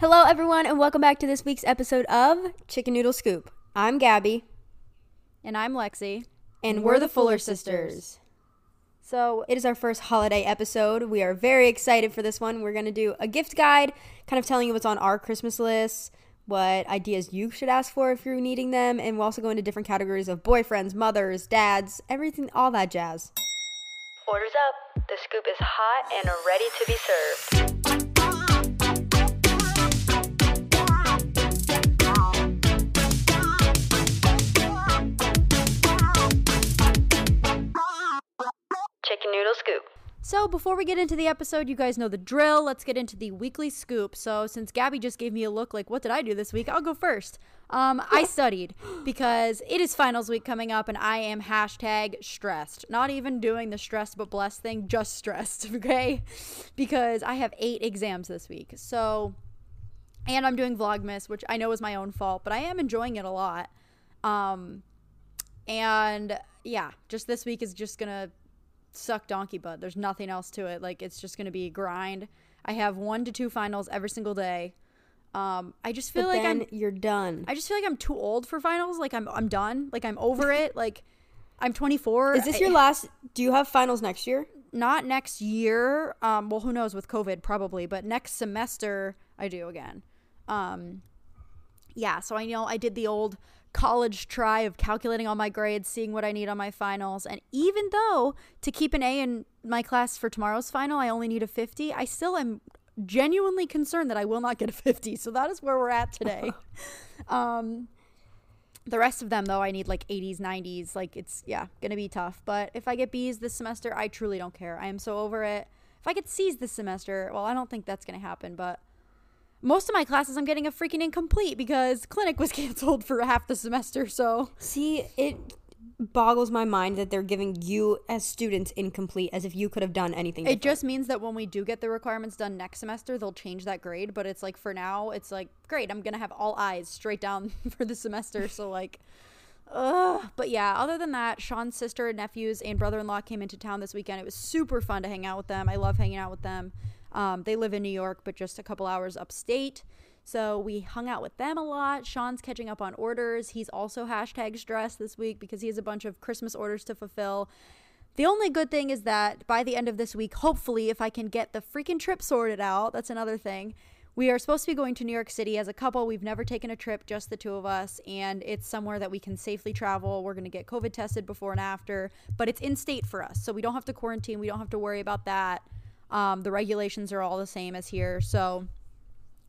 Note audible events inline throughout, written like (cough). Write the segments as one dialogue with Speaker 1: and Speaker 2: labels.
Speaker 1: Hello, everyone, and welcome back to this week's episode of Chicken Noodle Scoop. I'm Gabby,
Speaker 2: And I'm Lexi.
Speaker 1: and we're, the Fuller sisters.
Speaker 2: So,
Speaker 1: It is our first holiday episode. We are very excited for this one. We're going to do a gift guide, kind of telling you what's on our Christmas list, what ideas you should ask for if you're needing them, and we'll also go into different categories of boyfriends, mothers, dads, everything, all that jazz. Orders up. The scoop is hot and ready to be served. Chicken Noodle Scoop.
Speaker 2: so before we get into the episode, you guys know the drill. Let's get into the weekly scoop. So, since Gabby just gave me a look like, what did I do this week? I'll go first. Um, I (laughs) studied because it is finals week coming up and I am hashtag stressed. Not even doing the stressed but blessed thing, just stressed, (laughs) okay? Because I have eight exams this week. So, and I'm doing Vlogmas, which I know is my own fault, but I am enjoying it a lot. Um, and yeah, just this week is just gonna suck donkey butt. There's nothing else to it. Like it's just gonna be a grind. I have one to two finals every single day. Um, I just feel
Speaker 1: But
Speaker 2: like I'm.
Speaker 1: you're done.
Speaker 2: I just feel like I'm too old for finals. Like I'm. I'm done. Like I'm over it. Like I'm 24.
Speaker 1: Is this
Speaker 2: I-
Speaker 1: your last? Do you have finals next year?
Speaker 2: not next year. Um, well, who knows with COVID, probably, but next semester I do again. Um, yeah, so I know I did the old college try of calculating all my grades, seeing what I need on my finals, and even though to keep an A in my class for tomorrow's final, I only need a 50, I still am genuinely concerned that I will not get a 50. So that is where we're at today. (laughs) um, the rest of them, though, I need like 80s, 90s. Like, it's, yeah, gonna be tough. But if I get B's this semester, I truly don't care. I am so over it. If I get C's this semester, well, I don't think that's gonna happen, but most of my classes I'm getting a freaking incomplete because clinic was (laughs) canceled for half the semester. So,
Speaker 1: See, it boggles my mind that they're giving you as students incomplete as if you could have done anything.
Speaker 2: it
Speaker 1: different.
Speaker 2: just means that when we do get the requirements done next semester, they'll change that grade. But it's like for now, it's like, great, I'm going to have all eyes straight down (laughs) for the semester. So, like, ugh. But yeah, other than that, Sean's sister, nephews, and brother in law came into town this weekend. It was super fun to hang out with them. I love hanging out with them. Um, they live in New York, but just a couple hours upstate. So we hung out with them a lot. Sean's catching up on orders. He's also hashtag stressed this week because he has a bunch of Christmas orders to fulfill. The only good thing is that by the end of this week, hopefully, if I can get the freaking trip sorted out, that's another thing. We are supposed to be going to New York City as a couple. We've never taken a trip, just the two of us, and it's somewhere that we can safely travel. We're going to get COVID tested before and after, but it's in state for us. So we don't have to quarantine. We don't have to worry about that. Um, the regulations are all the same as here. So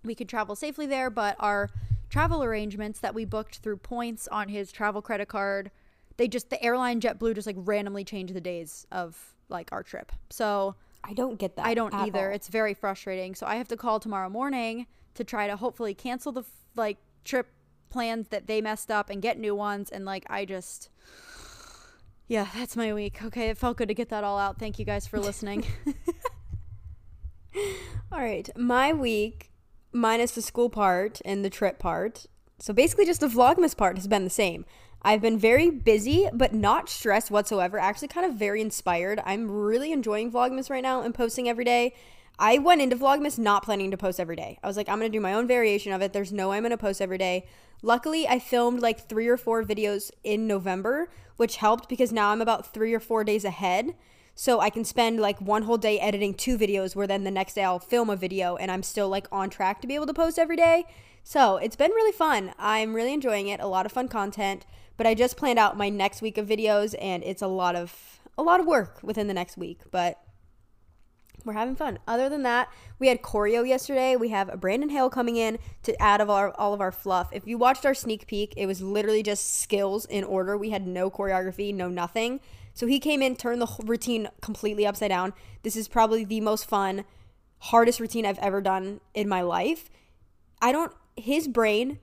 Speaker 2: we could travel safely there, but our travel arrangements that we booked through points on his travel credit card, they just the airline JetBlue just like randomly changed the days of like our trip. So
Speaker 1: I don't get that.
Speaker 2: I don't either.
Speaker 1: all.
Speaker 2: It's very frustrating. So I have to call tomorrow morning to try to hopefully cancel the like trip plans that they messed up and get new ones and like I just (sighs) yeah, that's my week. Okay, it felt good to get that all out. Thank you guys for listening. (laughs) (laughs) (laughs)
Speaker 1: All right, my week minus the school part and the trip part. So basically, just the Vlogmas part has been the same. I've been very busy, but not stressed whatsoever. Actually, kind of very inspired. I'm really enjoying Vlogmas right now and posting every day. I went into Vlogmas not planning to post every day. I was like, I'm gonna do my own variation of it. There's no way I'm gonna post every day. Luckily, I filmed like three or four videos in November, which helped because now I'm about three or four days ahead. So I can spend like one whole day editing two videos where then the next day I'll film a video and I'm still like on track to be able to post every day. So it's been really fun. I'm really enjoying it. A lot of fun content. But I just planned out my next week of videos and it's a lot of a lot of work within the next week. But we're having fun. Other than that, we had choreo yesterday. We have Brandon Hale coming in to add of our, all of our fluff. If you watched our sneak peek, it was literally just skills in order. We had no choreography, no nothing. So he came in, turned the routine completely upside down. This is probably the most fun, hardest routine I've ever done in my life. I don't. His brain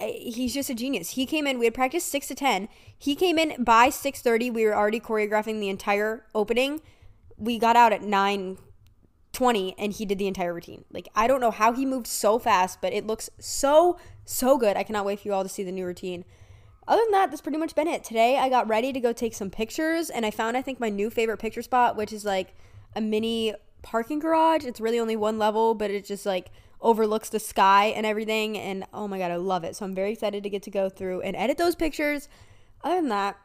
Speaker 1: eh, he's just a genius. He came in, we had practiced 6 to 10. He came in by 6:30. We were already choreographing the entire opening. We got out at 9:20 and he did the entire routine. Like I don't know how he moved so fast, but it looks so so good. I cannot wait for you all to see the new routine. Other than that, that's pretty much been it. Today I got ready to go take some pictures and I found I think my new favorite picture spot, which is like a mini parking garage. It's really only one level, but it just like overlooks the sky and everything. And oh my God, I love it. So I'm very excited to get to go through and edit those pictures. Other than that,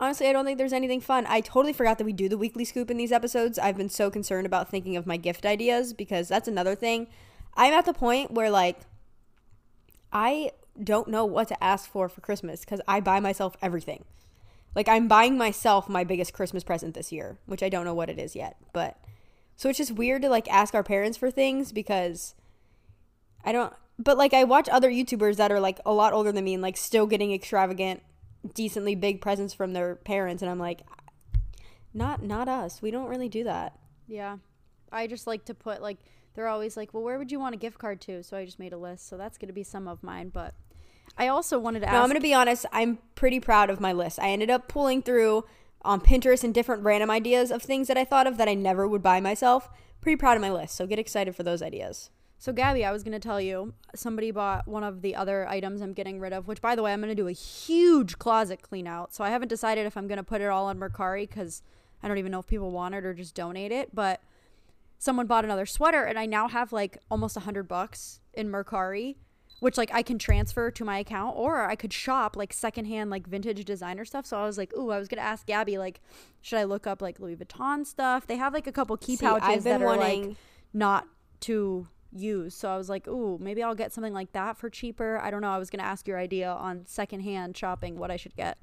Speaker 1: honestly, I don't think there's anything fun. I totally forgot that we do the weekly scoop in these episodes. I've been so concerned about thinking of my gift ideas because that's another thing. I'm at the point where, like, I don't know what to ask for for Christmas because I buy myself everything. Like, I'm buying myself my biggest Christmas present this year, which I don't know what it is yet. But so it's just weird to, like, ask our parents for things because I don't. But, like, I watch other YouTubers that are, like, a lot older than me and, like, still getting extravagant decently big presents from their parents and I'm like not not us. We don't really do that.
Speaker 2: Yeah. I just like to put like they're always like, "Well, where would you want a gift card to?" So I just made a list. So that's going to be some of mine, but I also wanted to ask
Speaker 1: No, I'm going to be honest, I'm pretty proud of my list. I ended up pulling through on Pinterest and different random ideas of things that I thought of that I never would buy myself. Pretty proud of my list. So get excited for those ideas.
Speaker 2: So, Gabby, I was going to tell you, somebody bought one of the other items I'm getting rid of, which, by the way, I'm going to do a huge closet clean out. So, I haven't decided if I'm going to put it all on Mercari because I don't even know if people want it or just donate it. But someone bought another sweater, and I now have like almost a 100 bucks in Mercari, which like I can transfer to my account or I could shop like secondhand, like vintage designer stuff. So, I was like, ooh, I was to ask Gabby, like, should I look up like Louis Vuitton stuff? They have like a couple key
Speaker 1: See,
Speaker 2: pouches that are like not too use. So I was like, ooh, maybe I'll get something like that for cheaper. I don't know. I was to ask your idea on secondhand shopping, what I should get.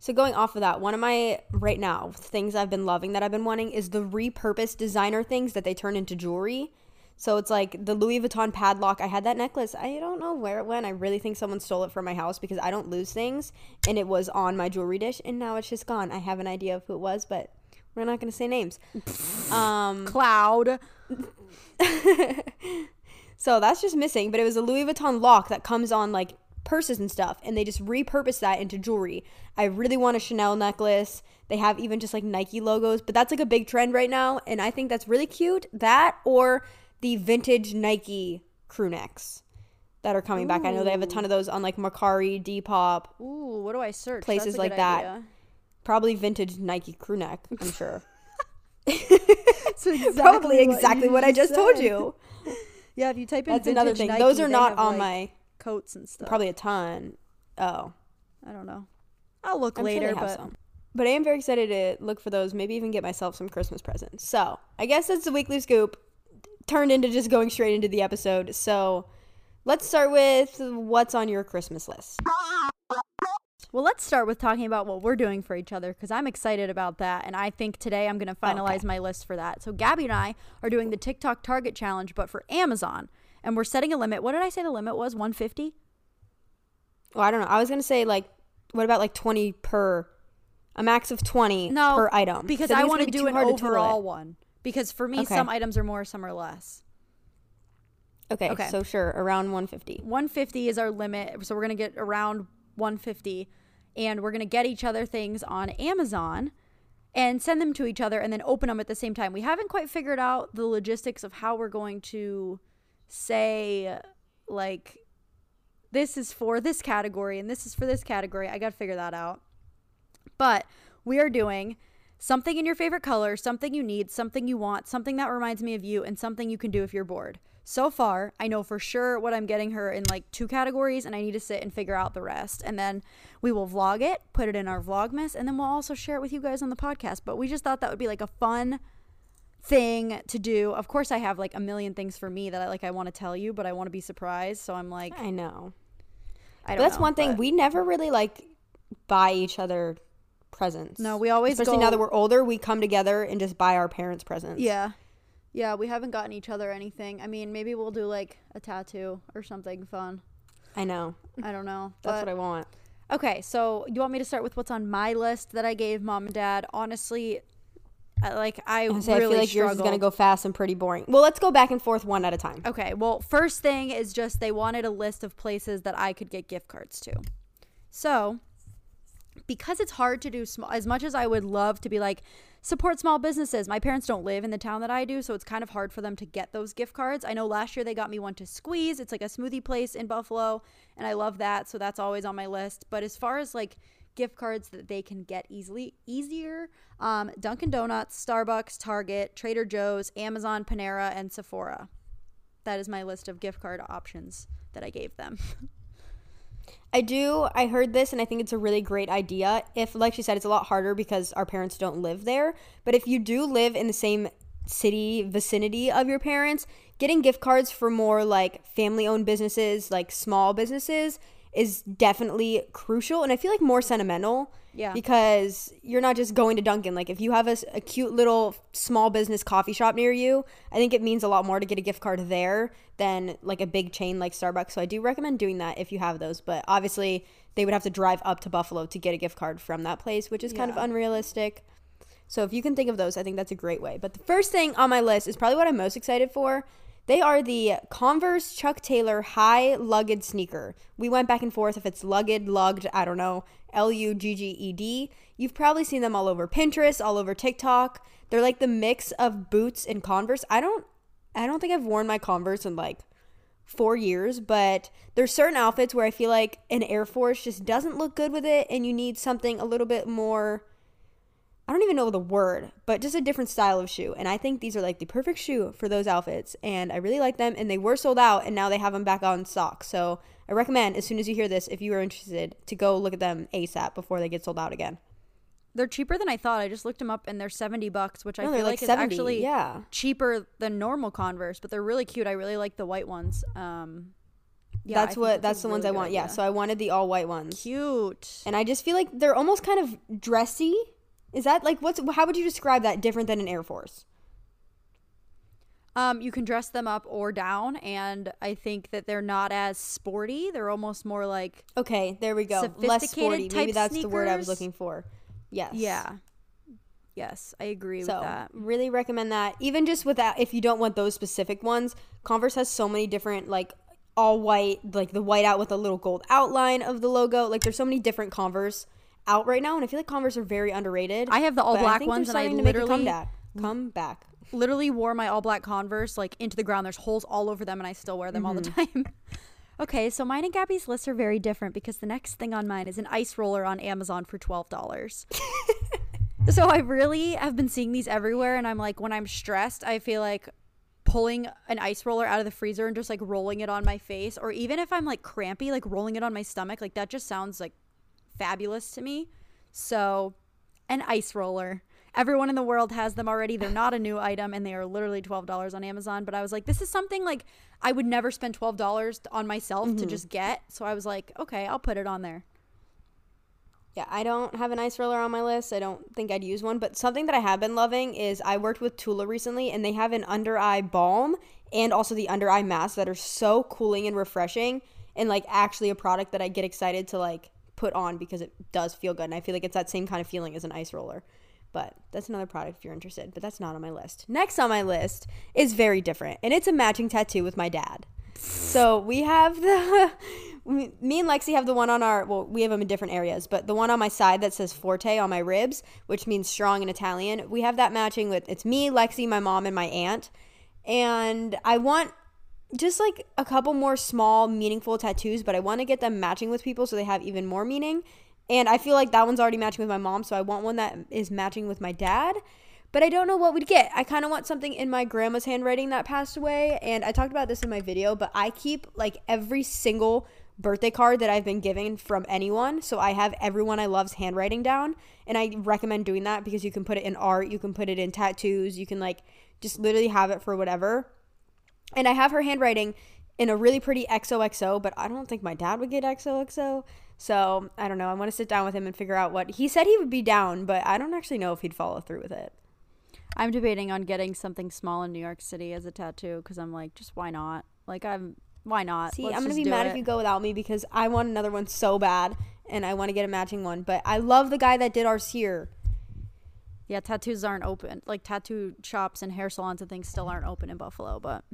Speaker 1: So going off of that, one of my right now things I've been loving that I've been wanting is the repurposed designer things that they turn into jewelry. So it's like the Louis Vuitton padlock. I had that necklace. I don't know where it went. I really think someone stole it from my house because I don't lose things, and it was on my jewelry dish, and now it's just gone. I have an idea of who it was, but we're not going to say names. (laughs) Um,
Speaker 2: Cloud. (laughs)
Speaker 1: so that's just missing, but it was a Louis Vuitton lock that comes on like purses and stuff, and they just repurpose that into jewelry. I really want a Chanel necklace. They have even just like Nike logos, but that's like a big trend right now, and I think that's really cute. That or the vintage Nike crew necks that are coming back. I know they have a ton of those on like Mercari, Depop,
Speaker 2: Ooh, what do I search?
Speaker 1: Places like that.
Speaker 2: idea.
Speaker 1: probably vintage Nike crew neck. I'm sure. (laughs) (laughs)
Speaker 2: Exactly
Speaker 1: probably exactly
Speaker 2: you
Speaker 1: what I just told you. (laughs)
Speaker 2: Yeah, if you type in
Speaker 1: That's another thing.
Speaker 2: Nike,
Speaker 1: Those are not on
Speaker 2: like,
Speaker 1: my
Speaker 2: coats and stuff.
Speaker 1: probably a ton. Oh.
Speaker 2: I don't know. I'll look
Speaker 1: I'm sure
Speaker 2: later,
Speaker 1: have
Speaker 2: but
Speaker 1: some. But I am very excited to look for those. Maybe even get myself some Christmas presents. So I guess that's the weekly scoop. Turned into just going straight into the episode. So let's start with what's on your Christmas list.
Speaker 2: Well, let's start with talking about what we're doing for each other because I'm excited about that. And I think today I'm going to finalize
Speaker 1: Okay.
Speaker 2: my list for that. So, Gabby and I are doing the TikTok Target Challenge, but for Amazon. And we're setting a limit. What did I say the limit was? 150?
Speaker 1: Well, I don't know. I was gonna say like, what about like twenty per, a max of twenty
Speaker 2: No,
Speaker 1: per item?
Speaker 2: Because I want to do an
Speaker 1: to
Speaker 2: overall one. Because for me,
Speaker 1: Okay.
Speaker 2: some items are more, some are less.
Speaker 1: Okay,
Speaker 2: Okay.
Speaker 1: so sure, around one fifty.
Speaker 2: 150 is our limit. So we're going to get around 150 and we're going to get each other things on Amazon and send them to each other and then open them at the same time. We haven't quite figured out the logistics of how we're going to say like this is for this category and this is for this category. I got to figure that out. But we are doing something in your favorite color, something you need, something you want, something that reminds me of you, and something you can do if you're bored. So far, I know for sure what I'm getting her in like two categories, and I need to sit and figure out the rest. And then we will vlog it, put it in our Vlogmas, and then we'll also share it with you guys on the podcast. But we just thought that would be like a fun thing to do. Of course, I have like a million things for me that I like I want to tell you, but I want to be surprised. So I'm like,
Speaker 1: I know.
Speaker 2: I don't
Speaker 1: that's
Speaker 2: know,
Speaker 1: one thing we never really like buy each other presents.
Speaker 2: No, we always
Speaker 1: especially
Speaker 2: go-
Speaker 1: now that we're older, we come together and just buy our parents presents.
Speaker 2: Yeah. Yeah, we haven't gotten each other anything. I mean, maybe we'll do like a tattoo or something fun.
Speaker 1: I know.
Speaker 2: I don't know. (laughs)
Speaker 1: That's
Speaker 2: but-
Speaker 1: what I want.
Speaker 2: Okay, so you want me to start with what's on my list that I gave mom and dad? Honestly, like I
Speaker 1: I,
Speaker 2: really
Speaker 1: say, I feel like yours is gonna go fast and pretty boring. Well, let's go back and forth one at a time.
Speaker 2: Okay, well, first thing is just they wanted a list of places that I could get gift cards to. So, because it's hard to do small, as much as I would love to be like, support small businesses, my parents don't live in the town that I do, so it's kind of hard for them to get those gift cards. I know last year they got me one to Squeeze, it's like a smoothie place in Buffalo, and I love that, so that's always on my list. But as far as like gift cards that they can get easily easier, um, Dunkin' Donuts, Starbucks, Target, Trader Joe's, Amazon, Panera, and Sephora. that is my list of gift card options that I gave them. (laughs)
Speaker 1: I do. I heard this and I think it's a really great idea. If, like she said, it's a lot harder because our parents don't live there. But if you do live in the same city vicinity of your parents, getting gift cards for more like family owned businesses, like small businesses, is definitely crucial and I feel like more sentimental.
Speaker 2: Yeah.
Speaker 1: Because you're not just going to Dunkin'. Like if you have a, a, cute little small business coffee shop near you, I think it means a lot more to get a gift card there than like a big chain like Starbucks. So I do recommend doing that if you have those. But obviously, they would have to drive up to Buffalo to get a gift card from that place, which is kind of unrealistic. So if you can think of those, I think that's a great way. But the first thing on my list is probably what I'm most excited for. They are the Converse Chuck Taylor high lugged sneaker. We went back and forth if it's lugged, lugged, I don't know, L U G G E D. You've probably seen them all over Pinterest, all over TikTok. They're like the mix of boots and Converse. I don't I don't think I've worn my Converse in like 4 years, but there's certain outfits where I feel like an Air Force just doesn't look good with it and you need something a little bit more I don't even know the word, but just a different style of shoe. And I think these are like the perfect shoe for those outfits. And I really like them. And they were sold out, and now they have them back on stock. So I recommend, as soon as you hear this, if you are interested, to go look at them ASAP before they get sold out again.
Speaker 2: They're cheaper than I thought. I just looked them up, and they're seventy bucks, which I feel like, like 70, is actually yeah. cheaper than normal Converse. But they're really cute. I really like the white ones. Um,
Speaker 1: yeah, that's what that's, the really ones I want. Idea. Yeah, so I wanted the all white ones.
Speaker 2: Cute.
Speaker 1: And I just feel like they're almost kind of dressy is that like what's how would you describe that different than an Air Force?
Speaker 2: Um, you can dress them up or down, and I think that they're not as sporty. They're almost more like
Speaker 1: okay, there we go, less sporty. Maybe that's sneakers. the word I was looking for. Yes.
Speaker 2: Yeah. Yes, I agree
Speaker 1: so,
Speaker 2: with that.
Speaker 1: Really recommend that. Even just with that, if you don't want those specific ones, Converse has so many different like all white, like the white out with a little gold outline of the logo. Like there's so many different Converse out right now, and I feel like Converse are very underrated.
Speaker 2: I have the all black ones, and I literally come
Speaker 1: back. Come back.
Speaker 2: Literally wore my all black Converse like into the ground. There's holes all over them, and I still wear them mm-hmm. all the mm-hmm. time. (laughs) okay, so mine and Gabby's lists are very different because the next thing on mine is an ice roller on Amazon for twelve dollars. (laughs) so I really have been seeing these everywhere, and I'm like, when I'm stressed, I feel like pulling an ice roller out of the freezer and just like rolling it on my face or even if i'm like crampy like rolling it on my stomach like that just sounds like fabulous to me. So, an ice roller. Everyone in the world has them already. They're not a new item and they are literally $12 on Amazon. But I was like, this is something like I would never spend $12 on myself mm-hmm. to just get. So I was like, okay, I'll put it on there.
Speaker 1: Yeah, I don't have an ice roller on my list. I don't think I'd use one. But something that I have been loving is I worked with Tula recently and they have an under eye balm and also the under eye mask that are so cooling and refreshing and like actually a product that I get excited to like put on because it does feel good. And I feel like it's that same kind of feeling as an ice roller. But that's another product if you're interested. But that's not on my list. Next on my list is very different, and it's a matching tattoo with my dad. So we have the (laughs) me and Lexi have the one on our well, we have them in different areas, but the one on my side that says Forte on my ribs, which means strong in Italian. We have that matching with it's me, Lexi, my mom, and my aunt. And I want just like a couple more small, meaningful tattoos, but I want to get them matching with people so they have even more meaning. And I feel like that one's already matching with my mom, so I want one that is matching with my dad. But I don't know what we'd get. I kind of want something in my grandma's handwriting that passed away. And I talked about this in my video, but I keep like every single birthday card that I've been given from anyone. So I have everyone I love's handwriting down. And I recommend doing that because you can put it in art, you can put it in tattoos, you can like just literally have it for whatever. And I have her handwriting in a really pretty XOXO, but I don't think my dad would get XOXO. So I don't know. I want to sit down with him and figure out what he said he would be down, but I don't actually know if he'd follow through with it.
Speaker 2: I'm debating on getting something small in New York City as a tattoo because I'm like, just why not? Like, I'm why not?
Speaker 1: See, Let's I'm gonna be mad it. if you go without me because I want another one so bad, and I want to get a matching one. But I love the guy that did ours here.
Speaker 2: Yeah, tattoos aren't open. Like tattoo shops and hair salons and things still aren't open in Buffalo, but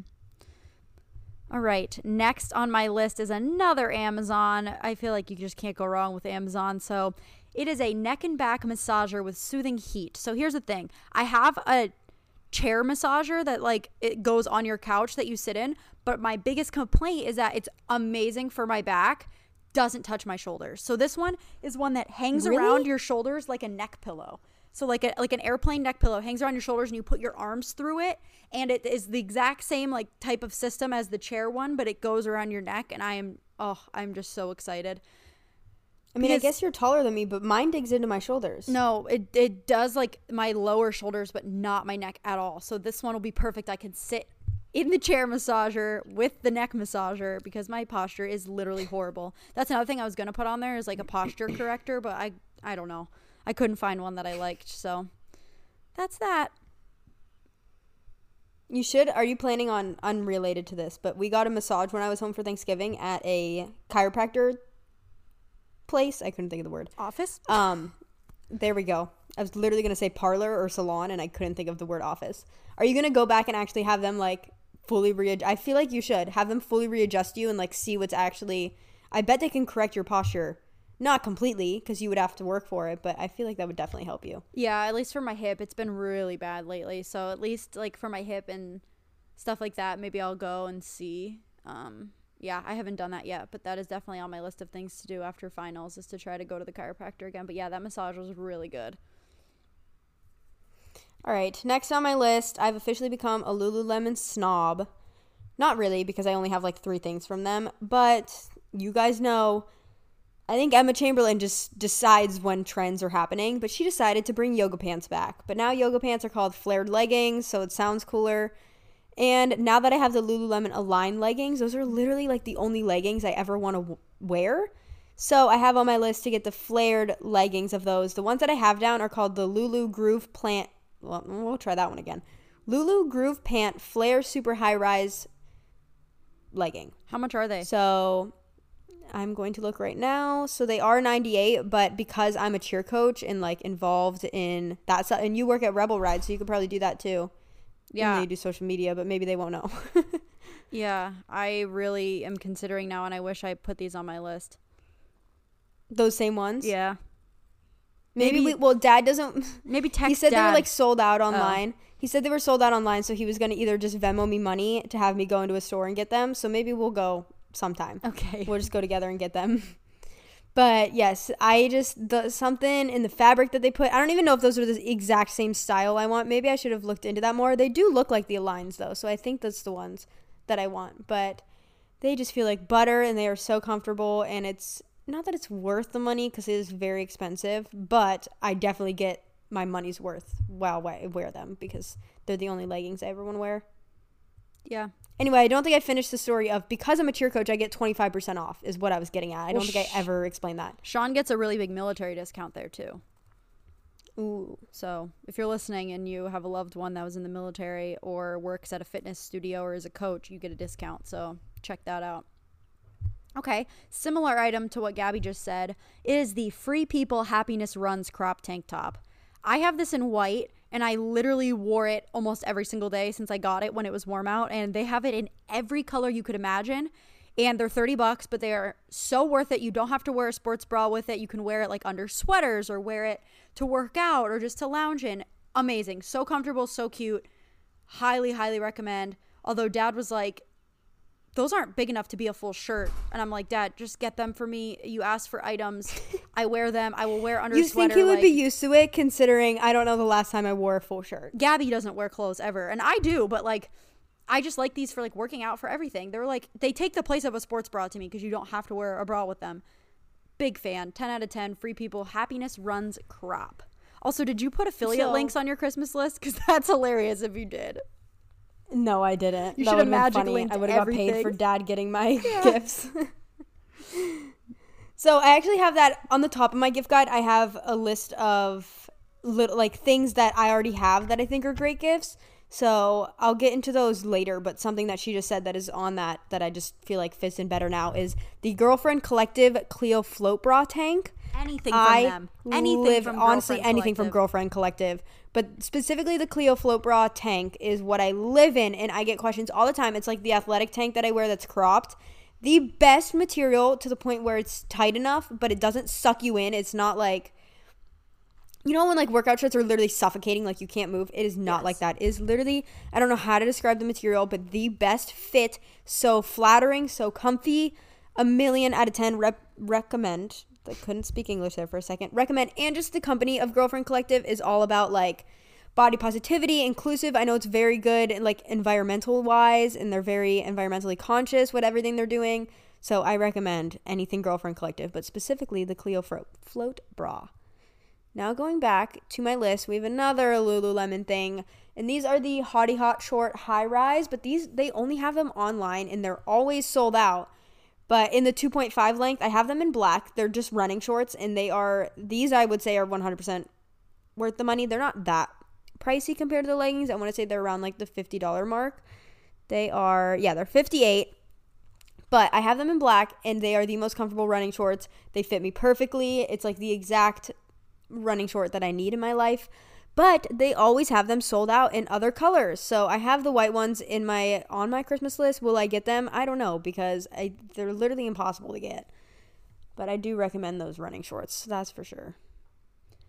Speaker 2: all right, next on my list is another Amazon. I feel like you just can't go wrong with Amazon. So it is a neck and back massager with soothing heat. So here's the thing I have a chair massager that like it goes on your couch that you sit in, but my biggest complaint is that it's amazing for my back, doesn't touch my shoulders. So this one is one that hangs really? around your shoulders like a neck pillow. So like a, like an airplane neck pillow hangs around your shoulders and you put your arms through it and it is the exact same like type of system as the chair one, but it goes around your neck and I am oh, I'm just so excited.
Speaker 1: I mean, I guess you're taller than me, but mine digs into my shoulders.
Speaker 2: No, it it does like my lower shoulders, but not my neck at all. So this one will be perfect. I can sit in the chair massager with the neck massager because my posture is literally horrible. That's another thing I was gonna put on there is like a posture corrector, but I I don't know. I couldn't find one that I liked, so that's that.
Speaker 1: You should. Are you planning on unrelated to this? But we got a massage when I was home for Thanksgiving at a chiropractor place. I couldn't think of the word.
Speaker 2: Office?
Speaker 1: Um, there we go. I was literally gonna say parlor or salon, and I couldn't think of the word office. Are you gonna go back and actually have them like fully readjust? I feel like you should have them fully readjust you and like see what's actually. I bet they can correct your posture, not completely because you would have to work for it, but I feel like that would definitely help you.
Speaker 2: Yeah, at least for my hip, it's been really bad lately. So at least like for my hip and stuff like that, maybe I'll go and see. Um, yeah, I haven't done that yet, but that is definitely on my list of things to do after finals is to try to go to the chiropractor again. But yeah, that massage was really good.
Speaker 1: All right, next on my list, I've officially become a Lululemon snob. Not really, because I only have like three things from them, but you guys know. I think Emma Chamberlain just decides when trends are happening, but she decided to bring yoga pants back. But now yoga pants are called flared leggings, so it sounds cooler. And now that I have the Lululemon Align leggings, those are literally like the only leggings I ever want to w- wear. So I have on my list to get the flared leggings of those. The ones that I have down are called the Lulu Groove Plant. Well, we'll try that one again. Lulu Groove Pant Flare Super High Rise legging.
Speaker 2: How much are they?
Speaker 1: So I'm going to look right now. So they are 98, but because I'm a cheer coach and like involved in that stuff, and you work at Rebel Ride, so you could probably do that too. Yeah. You do social media, but maybe they won't know. (laughs)
Speaker 2: Yeah, I really am considering now, and I wish I put these on my list.
Speaker 1: Those same ones.
Speaker 2: Yeah,
Speaker 1: Maybe,
Speaker 2: Maybe-
Speaker 1: we. Well, Dad doesn't. (laughs)
Speaker 2: maybe text.
Speaker 1: he said they were like sold out oh. online. He said they were sold out online, so he was gonna either just Venmo me money to have me go into a store and get them. So maybe we'll go sometime.
Speaker 2: okay.
Speaker 1: We'll just go together and get them. But yes, I just the something in the fabric that they put. I don't even know if those are the exact same style I want. Maybe I should have looked into that more. They do look like the Aligns though, so I think that's the ones that I want. But they just feel like butter and they are so comfortable and it's not that it's worth the money because it is very expensive, but I definitely get my money's worth while I wear them because they're the only leggings I ever want to wear.
Speaker 2: Yeah.
Speaker 1: Anyway, I don't think I finished the story of because I'm a cheer coach, I get 25% off, is what I was getting at. I
Speaker 2: Well,
Speaker 1: don't think I ever explained that.
Speaker 2: Sean gets a really big military discount there too.
Speaker 1: Ooh.
Speaker 2: So if you're listening and you have a loved one that was in the military or works at a fitness studio or is a coach, you get a discount. So check that out. Okay, similar item to what Gabby just said is the Free People Happiness Runs crop tank top. I have this in white and I literally wore it almost every single day since I got it when it was warm out and they have it in every color you could imagine and they're 30 bucks but they are so worth it. You don't have to wear a sports bra with it. You can wear it like under sweaters or wear it to work out or just to lounge in. Amazing. So comfortable, so cute. Highly highly recommend. Although dad was like those aren't big enough to be a full shirt. And I'm like, Dad, just get them for me. You asked for items. I wear them. I will wear under
Speaker 1: You
Speaker 2: sweater.
Speaker 1: think he would
Speaker 2: like,
Speaker 1: be used to it considering I don't know the last time I wore a full shirt.
Speaker 2: Gabby doesn't wear clothes ever. And I do, but like I just like these for like working out for everything. They're like they take the place of a sports bra to me because you don't have to wear a bra with them. Big fan. 10 out of 10. Free people. Happiness runs crop. Also, did you put affiliate
Speaker 1: So-
Speaker 2: links on your Christmas list? Because (laughs) that's hilarious if you did.
Speaker 1: No, I didn't.
Speaker 2: You
Speaker 1: That
Speaker 2: should have
Speaker 1: funny. I would have got paid for dad getting my (laughs) gifts. (laughs) so I actually have that on the top of my gift guide. I have a list of little like things that I already have that I think are great gifts. So I'll get into those later, but something that she just said that is on that that I just feel like fits in better now is the Girlfriend Collective Cleo Float Bra Tank.
Speaker 2: Anything from
Speaker 1: I
Speaker 2: them. Anything
Speaker 1: live
Speaker 2: from
Speaker 1: honestly
Speaker 2: Girlfriend
Speaker 1: anything from Girlfriend Collective, but specifically the Cleo Float Bra tank is what I live in, and I get questions all the time. It's like the athletic tank that I wear that's cropped. The best material to the point where it's tight enough, but it doesn't suck you in. It's not like you know when like workout shirts are literally suffocating, like you can't move. It is not
Speaker 2: Yes.
Speaker 1: like that. It is literally I don't know how to describe the material, but the best fit. So flattering, so comfy. A million out of ten rep- recommend. I couldn't speak English there for a second. Recommend. And just the company of Girlfriend Collective is all about like body positivity, inclusive. I know it's very good, like environmental wise, and they're very environmentally conscious with everything they're doing. So I recommend anything Girlfriend Collective, but specifically the Cleo Fro- Float Bra. Now going back to my list, we have another Lululemon thing, and these are the Hotty Hot Short High Rise, but these they only have them online and they're always sold out. But in the 2.5 length, I have them in black. They're just running shorts, and they are these I would say are 100% worth the money. They're not that pricey compared to the leggings. I want to say they're around like the $50 mark. They are, yeah, they're 58. But I have them in black and they are the most comfortable running shorts. They fit me perfectly. It's like the exact running short that I need in my life. But they always have them sold out in other colors. So I have the white ones in my on my Christmas list. Will I get them? I don't know because I, they're literally impossible to get. But I do recommend those running shorts. That's for sure.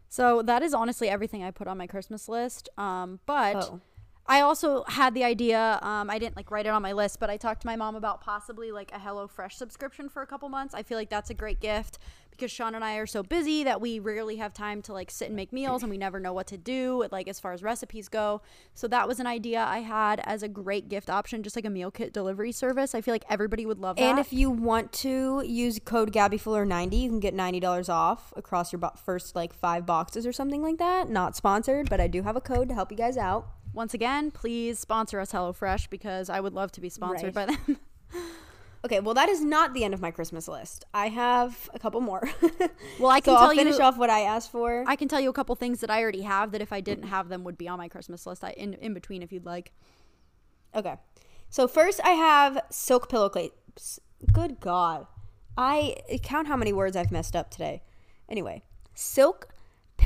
Speaker 2: So that is honestly everything I put on my Christmas list. Um, but
Speaker 1: Oh.
Speaker 2: I also had the idea. Um, I didn't like write it on my list, but I talked to my mom about possibly like a HelloFresh subscription for a couple months. I feel like that's a great gift because Sean and I are so busy that we rarely have time to like sit and make meals, and we never know what to do like as far as recipes go. So that was an idea I had as a great gift option, just like a meal kit delivery service. I feel like everybody would love that.
Speaker 1: And if you want to use code GabbyFuller90, you can get $90 off across your bo- first like five boxes or something like that. Not sponsored, but I do have a code to help you guys out.
Speaker 2: Once again, please sponsor us HelloFresh because I would love to be sponsored by them. (laughs)
Speaker 1: Okay, well, that is not the end of my Christmas list. I have a couple more. (laughs)
Speaker 2: Well, I can
Speaker 1: so
Speaker 2: tell
Speaker 1: I'll finish
Speaker 2: you-
Speaker 1: off what I asked for.
Speaker 2: I can tell you a couple things that I already have that if I didn't have them would be on my Christmas list. I, in in between, if you'd like.
Speaker 1: Okay. So first I have silk pillowcase. Good God. I count how many words I've messed up today. Anyway, silk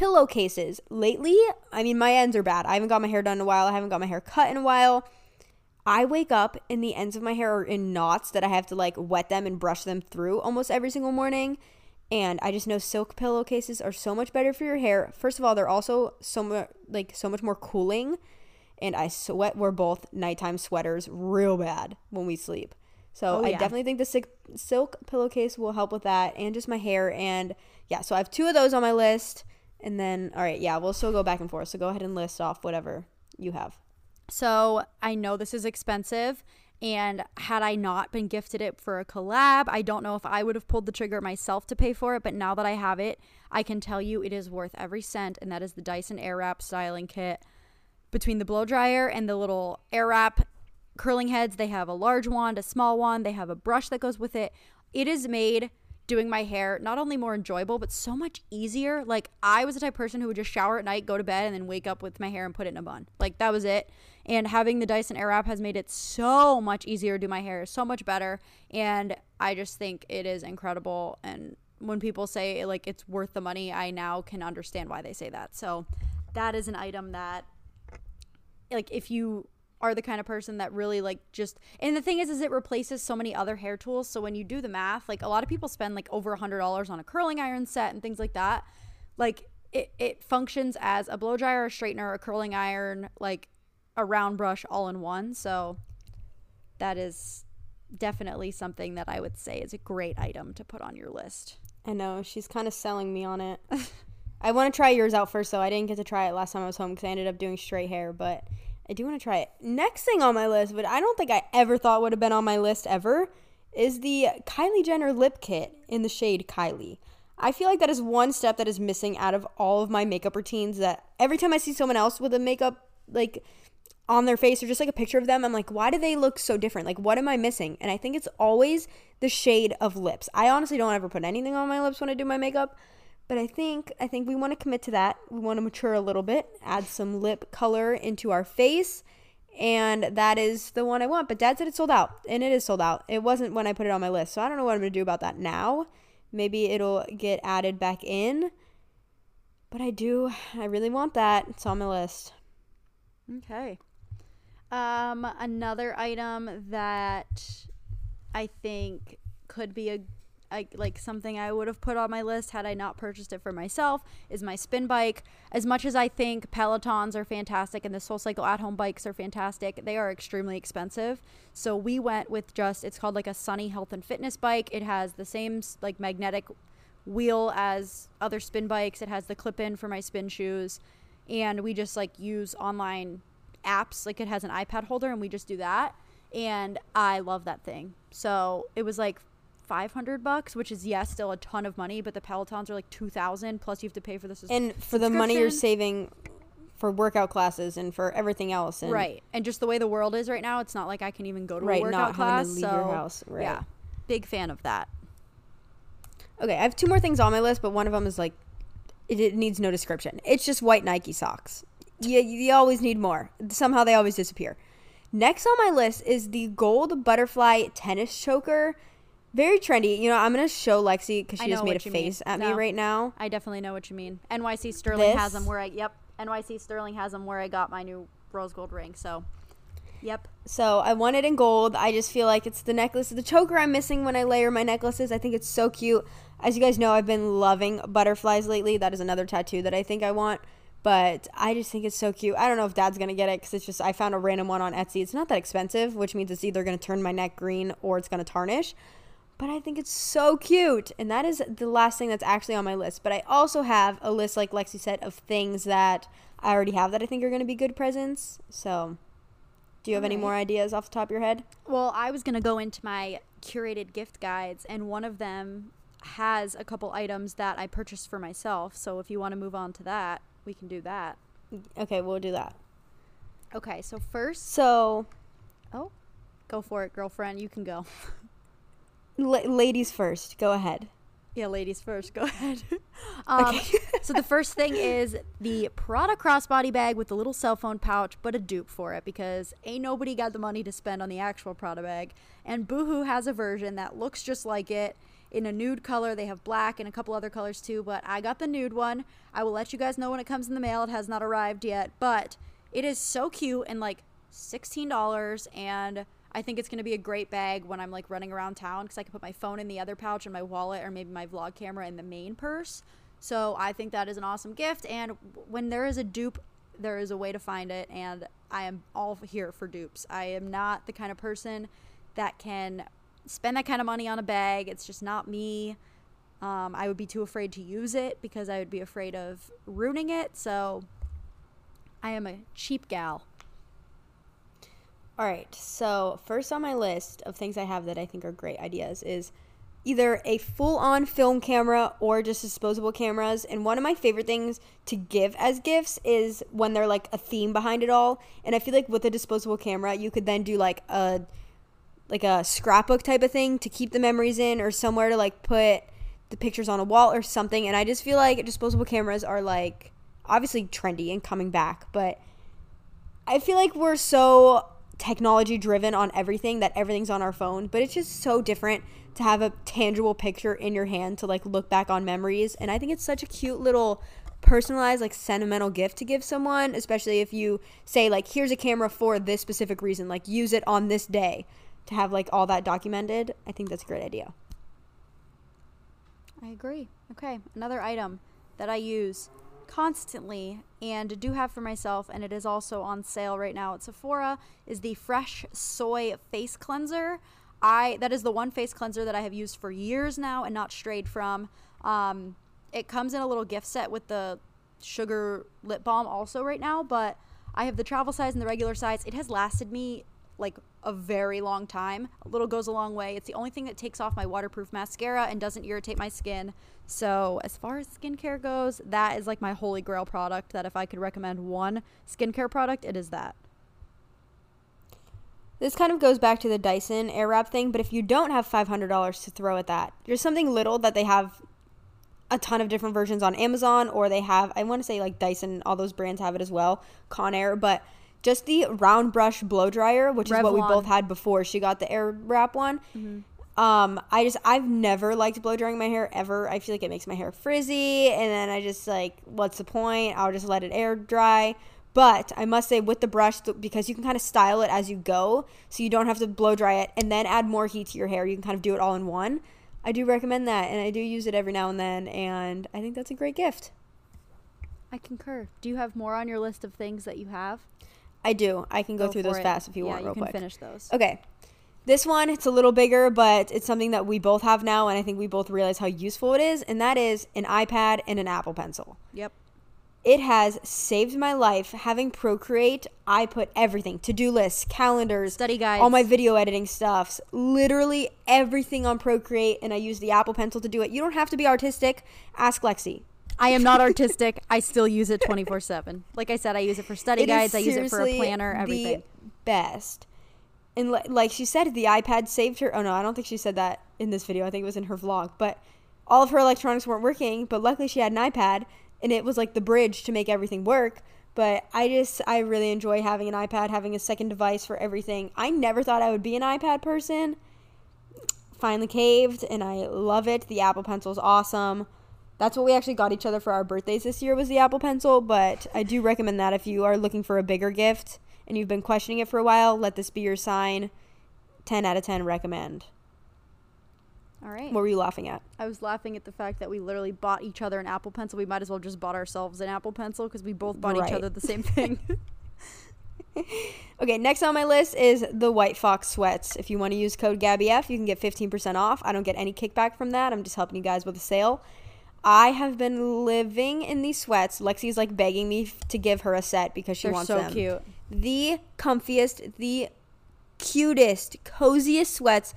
Speaker 1: pillowcases. Lately, I mean, my ends are bad. I haven't got my hair done in a while. I haven't got my hair cut in a while. I wake up and the ends of my hair are in knots that I have to like wet them and brush them through almost every single morning. And I just know silk pillowcases are so much better for your hair. First of all, they're also so much like so much more cooling and I sweat. We're both nighttime sweaters real bad when we sleep. So
Speaker 2: Oh,
Speaker 1: I definitely think the silk, silk pillowcase will help with that and just my hair. And yeah, so I have two of those on my list. And then, all right, yeah, we'll still go back and forth. So go ahead and list off whatever you have.
Speaker 2: So I know this is expensive, and had I not been gifted it for a collab, I don't know if I would have pulled the trigger myself to pay for it. But now that I have it, I can tell you it is worth every cent, and that is the Dyson Airwrap styling kit. Between the blow dryer and the little Airwrap curling heads, they have a large wand, a small one, they have a brush that goes with it. It is made doing my hair not only more enjoyable but so much easier. Like i was the type of person who would just shower at night go to bed and then wake up with my hair and put it in a bun. Like that was it. And having the dyson airwrap has made it so much easier to do my hair so much better. And i just think it is incredible. And when people say like it's worth the money i now can understand why they say that. So that is an item that like if you are the kind of person that really like just and the thing is is it replaces so many other hair tools so when you do the math like a lot of people spend like over a hundred dollars on a curling iron set and things like that like it, it functions as a blow dryer a straightener a curling iron like a round brush all in one so that is definitely something that i would say is a great item to put on your list
Speaker 1: I know she's kind of selling me on it. (laughs) I want to try yours out first, though. I didn't get to try it last time I was home because I ended up doing straight hair, but I do want to try it. Next thing on my list, but I don't think I ever thought would have been on my list ever, is the Kylie Jenner lip kit in the shade Kylie. I feel like that is one step that is missing out of all of my makeup routines. That every time I see someone else with a makeup like on their face or just like a picture of them, I'm like, why do they look so different? Like, what am I missing? And I think it's always the shade of lips. I honestly don't ever put anything on my lips when I do my makeup, but I think I think we want to commit to that. We want to mature a little bit, add some lip color into our face, and that is the one I want. But Dad said it sold out, and it is sold out. It wasn't when I put it on my list, so I don't know what I'm gonna do about that now. Maybe it'll get added back in. But I do, I really want that. It's on my list.
Speaker 2: Okay. Um, another item that I think could be a, a like something I would have put on my list had I not purchased it for myself is my spin bike. As much as I think Pelotons are fantastic and the SoulCycle at home bikes are fantastic, they are extremely expensive. So we went with just it's called like a Sunny Health and Fitness bike. It has the same like magnetic wheel as other spin bikes. It has the clip in for my spin shoes. And we just like use online apps. Like it has an iPad holder and we just do that. And I love that thing. So it was like 500 bucks, which is, yes, still a ton of money, but the Pelotons are like 2000 plus you have to pay for the sus-
Speaker 1: And for the money you're saving for workout classes and for everything else. And
Speaker 2: Right. And just the way the world is right now, it's not like I can even go to
Speaker 1: Right,
Speaker 2: a workout
Speaker 1: not
Speaker 2: class.
Speaker 1: to leave
Speaker 2: so,
Speaker 1: your house, right.
Speaker 2: yeah. Big fan of that.
Speaker 1: Okay, I have two more things on my list, but one of them is like, it, it needs no description. It's just white Nike socks. You, you always need more. Somehow they always disappear. Next on my list is the gold butterfly tennis choker. Very trendy. You know, I'm going to show Lexi because she just made a
Speaker 2: you mean.
Speaker 1: face at me right now.
Speaker 2: I definitely know what you mean. NYC Sterling has them where I, yep. NYC Sterling has them where I got my new rose gold ring. So, yep.
Speaker 1: So I want it in gold. I just feel like it's the necklace, the choker I'm missing when I layer my necklaces. I think it's so cute. As you guys know, I've been loving butterflies lately. That is another tattoo that I think I want. But I just think it's so cute. I don't know if Dad's gonna get it because it's just I found a random one on Etsy. It's not that expensive, which means it's either gonna turn my neck green or it's gonna tarnish. But I think it's so cute, and that is the last thing that's actually on my list. But I also have a list, like Lexi said, of things that I already have that I think are gonna be good presents. So do you have any more ideas off the top of your head?
Speaker 2: Well, I was going to go into my curated gift guides, and one of them has a couple items that I purchased for myself. So, if you want to move on to that, we can do that.
Speaker 1: Okay, we'll do that.
Speaker 2: Okay, so first,
Speaker 1: So,
Speaker 2: oh, go for it, girlfriend. You can go. (laughs)
Speaker 1: la- ladies first. Go ahead.
Speaker 2: Yeah, ladies first. Go ahead. (laughs) um,
Speaker 1: Okay. (laughs)
Speaker 2: so the first thing is the Prada crossbody bag with the little cell phone pouch, but a dupe for it because ain't nobody got the money to spend on the actual Prada bag. And Boohoo has a version that looks just like it in a nude color. They have black and a couple other colors too, but I got the nude one. I will let you guys know when it comes in the mail. It has not arrived yet, but it is so cute and like $16 and I think it's going to be a great bag when I'm like running around town because I can put my phone in the other pouch and my wallet or maybe my vlog camera in the main purse. So I think that is an awesome gift. And when there is a dupe, there is a way to find it. And I am all here for dupes. I am not the kind of person that can spend that kind of money on a bag. It's just not me. Um, I would be too afraid to use it because I would be afraid of ruining it. So I am a cheap gal.
Speaker 1: All right. So, first on my list of things I have that I think are great ideas is either a full on film camera or just disposable cameras. And one of my favorite things to give as gifts is when they're like a theme behind it all. And I feel like with a disposable camera, you could then do like a like a scrapbook type of thing to keep the memories in or somewhere to like put the pictures on a wall or something. And I just feel like disposable cameras are like obviously trendy and coming back, but I feel like we're so technology driven on everything that everything's on our phone, but it's just so different to have a tangible picture in your hand to like look back on memories. And I think it's such a cute little personalized like sentimental gift to give someone, especially if you say like here's a camera for this specific reason, like use it on this day to have like all that documented. I think that's a great idea.
Speaker 2: I agree. Okay, another item that I use constantly and do have for myself, and it is also on sale right now at Sephora, is the Fresh Soy Face Cleanser. I that is the one face cleanser that I have used for years now and not strayed from. Um, it comes in a little gift set with the sugar lip balm also right now, but I have the travel size and the regular size. It has lasted me like a very long time. A little goes a long way. It's the only thing that takes off my waterproof mascara and doesn't irritate my skin. So, as far as skincare goes, that is like my holy grail product that if I could recommend one skincare product, it is that.
Speaker 1: This kind of goes back to the Dyson Airwrap thing, but if you don't have $500 to throw at that, there's something little that they have a ton of different versions on Amazon, or they have, I want to say like Dyson, all those brands have it as well, Conair, but just the round brush blow dryer, which is what we both had before she got the Airwrap one. Um, I just I've never liked blow drying my hair ever. I feel like it makes my hair frizzy, and then I just like, what's the point? I'll just let it air dry. But I must say, with the brush, th- because you can kind of style it as you go, so you don't have to blow dry it and then add more heat to your hair. You can kind of do it all in one. I do recommend that, and I do use it every now and then, and I think that's a great gift.
Speaker 2: I concur. Do you have more on your list of things that you have?
Speaker 1: I do. I can go, through those
Speaker 2: it.
Speaker 1: fast if you
Speaker 2: yeah,
Speaker 1: want,
Speaker 2: you
Speaker 1: real
Speaker 2: can
Speaker 1: quick.
Speaker 2: finish those.
Speaker 1: Okay. This one, it's a little bigger, but it's something that we both have now, and I think we both realize how useful it is, and that is an iPad and an Apple Pencil.
Speaker 2: Yep.
Speaker 1: It has saved my life. Having Procreate, I put everything to do lists, calendars,
Speaker 2: Study guides.
Speaker 1: all my video editing stuffs, literally everything on Procreate, and I use the Apple Pencil to do it. You don't have to be artistic. Ask Lexi.
Speaker 2: I am not artistic. I still use it 24 7. Like I said, I use it for study
Speaker 1: It
Speaker 2: guides, I use it for a planner, everything.
Speaker 1: The best. And li- like she said, the iPad saved her. Oh no, I don't think she said that in this video. I think it was in her vlog. But all of her electronics weren't working. But luckily, she had an iPad, and it was like the bridge to make everything work. But I just, I really enjoy having an iPad, having a second device for everything. I never thought I would be an iPad person. Finally caved, and I love it. The Apple Pencil is awesome. That's what we actually got each other for our birthdays this year was the Apple Pencil, but I do recommend that if you are looking for a bigger gift and you've been questioning it for a while, let this be your sign. 10 out of 10 recommend.
Speaker 2: All right.
Speaker 1: What were you laughing at?
Speaker 2: I was laughing at the fact that we literally bought each other an Apple Pencil. We might as well just bought ourselves an Apple Pencil because we both bought each other the same thing. (laughs) (laughs)
Speaker 1: Okay, next on my list is the White Fox sweats. If you want to use code GabbyF, you can get 15% off. I don't get any kickback from that. I'm just helping you guys with a sale. I have been living in these sweats. Lexi's like begging me to give her a set because she
Speaker 2: They're
Speaker 1: wants
Speaker 2: so
Speaker 1: them.
Speaker 2: cute.
Speaker 1: the comfiest, the cutest, coziest sweats.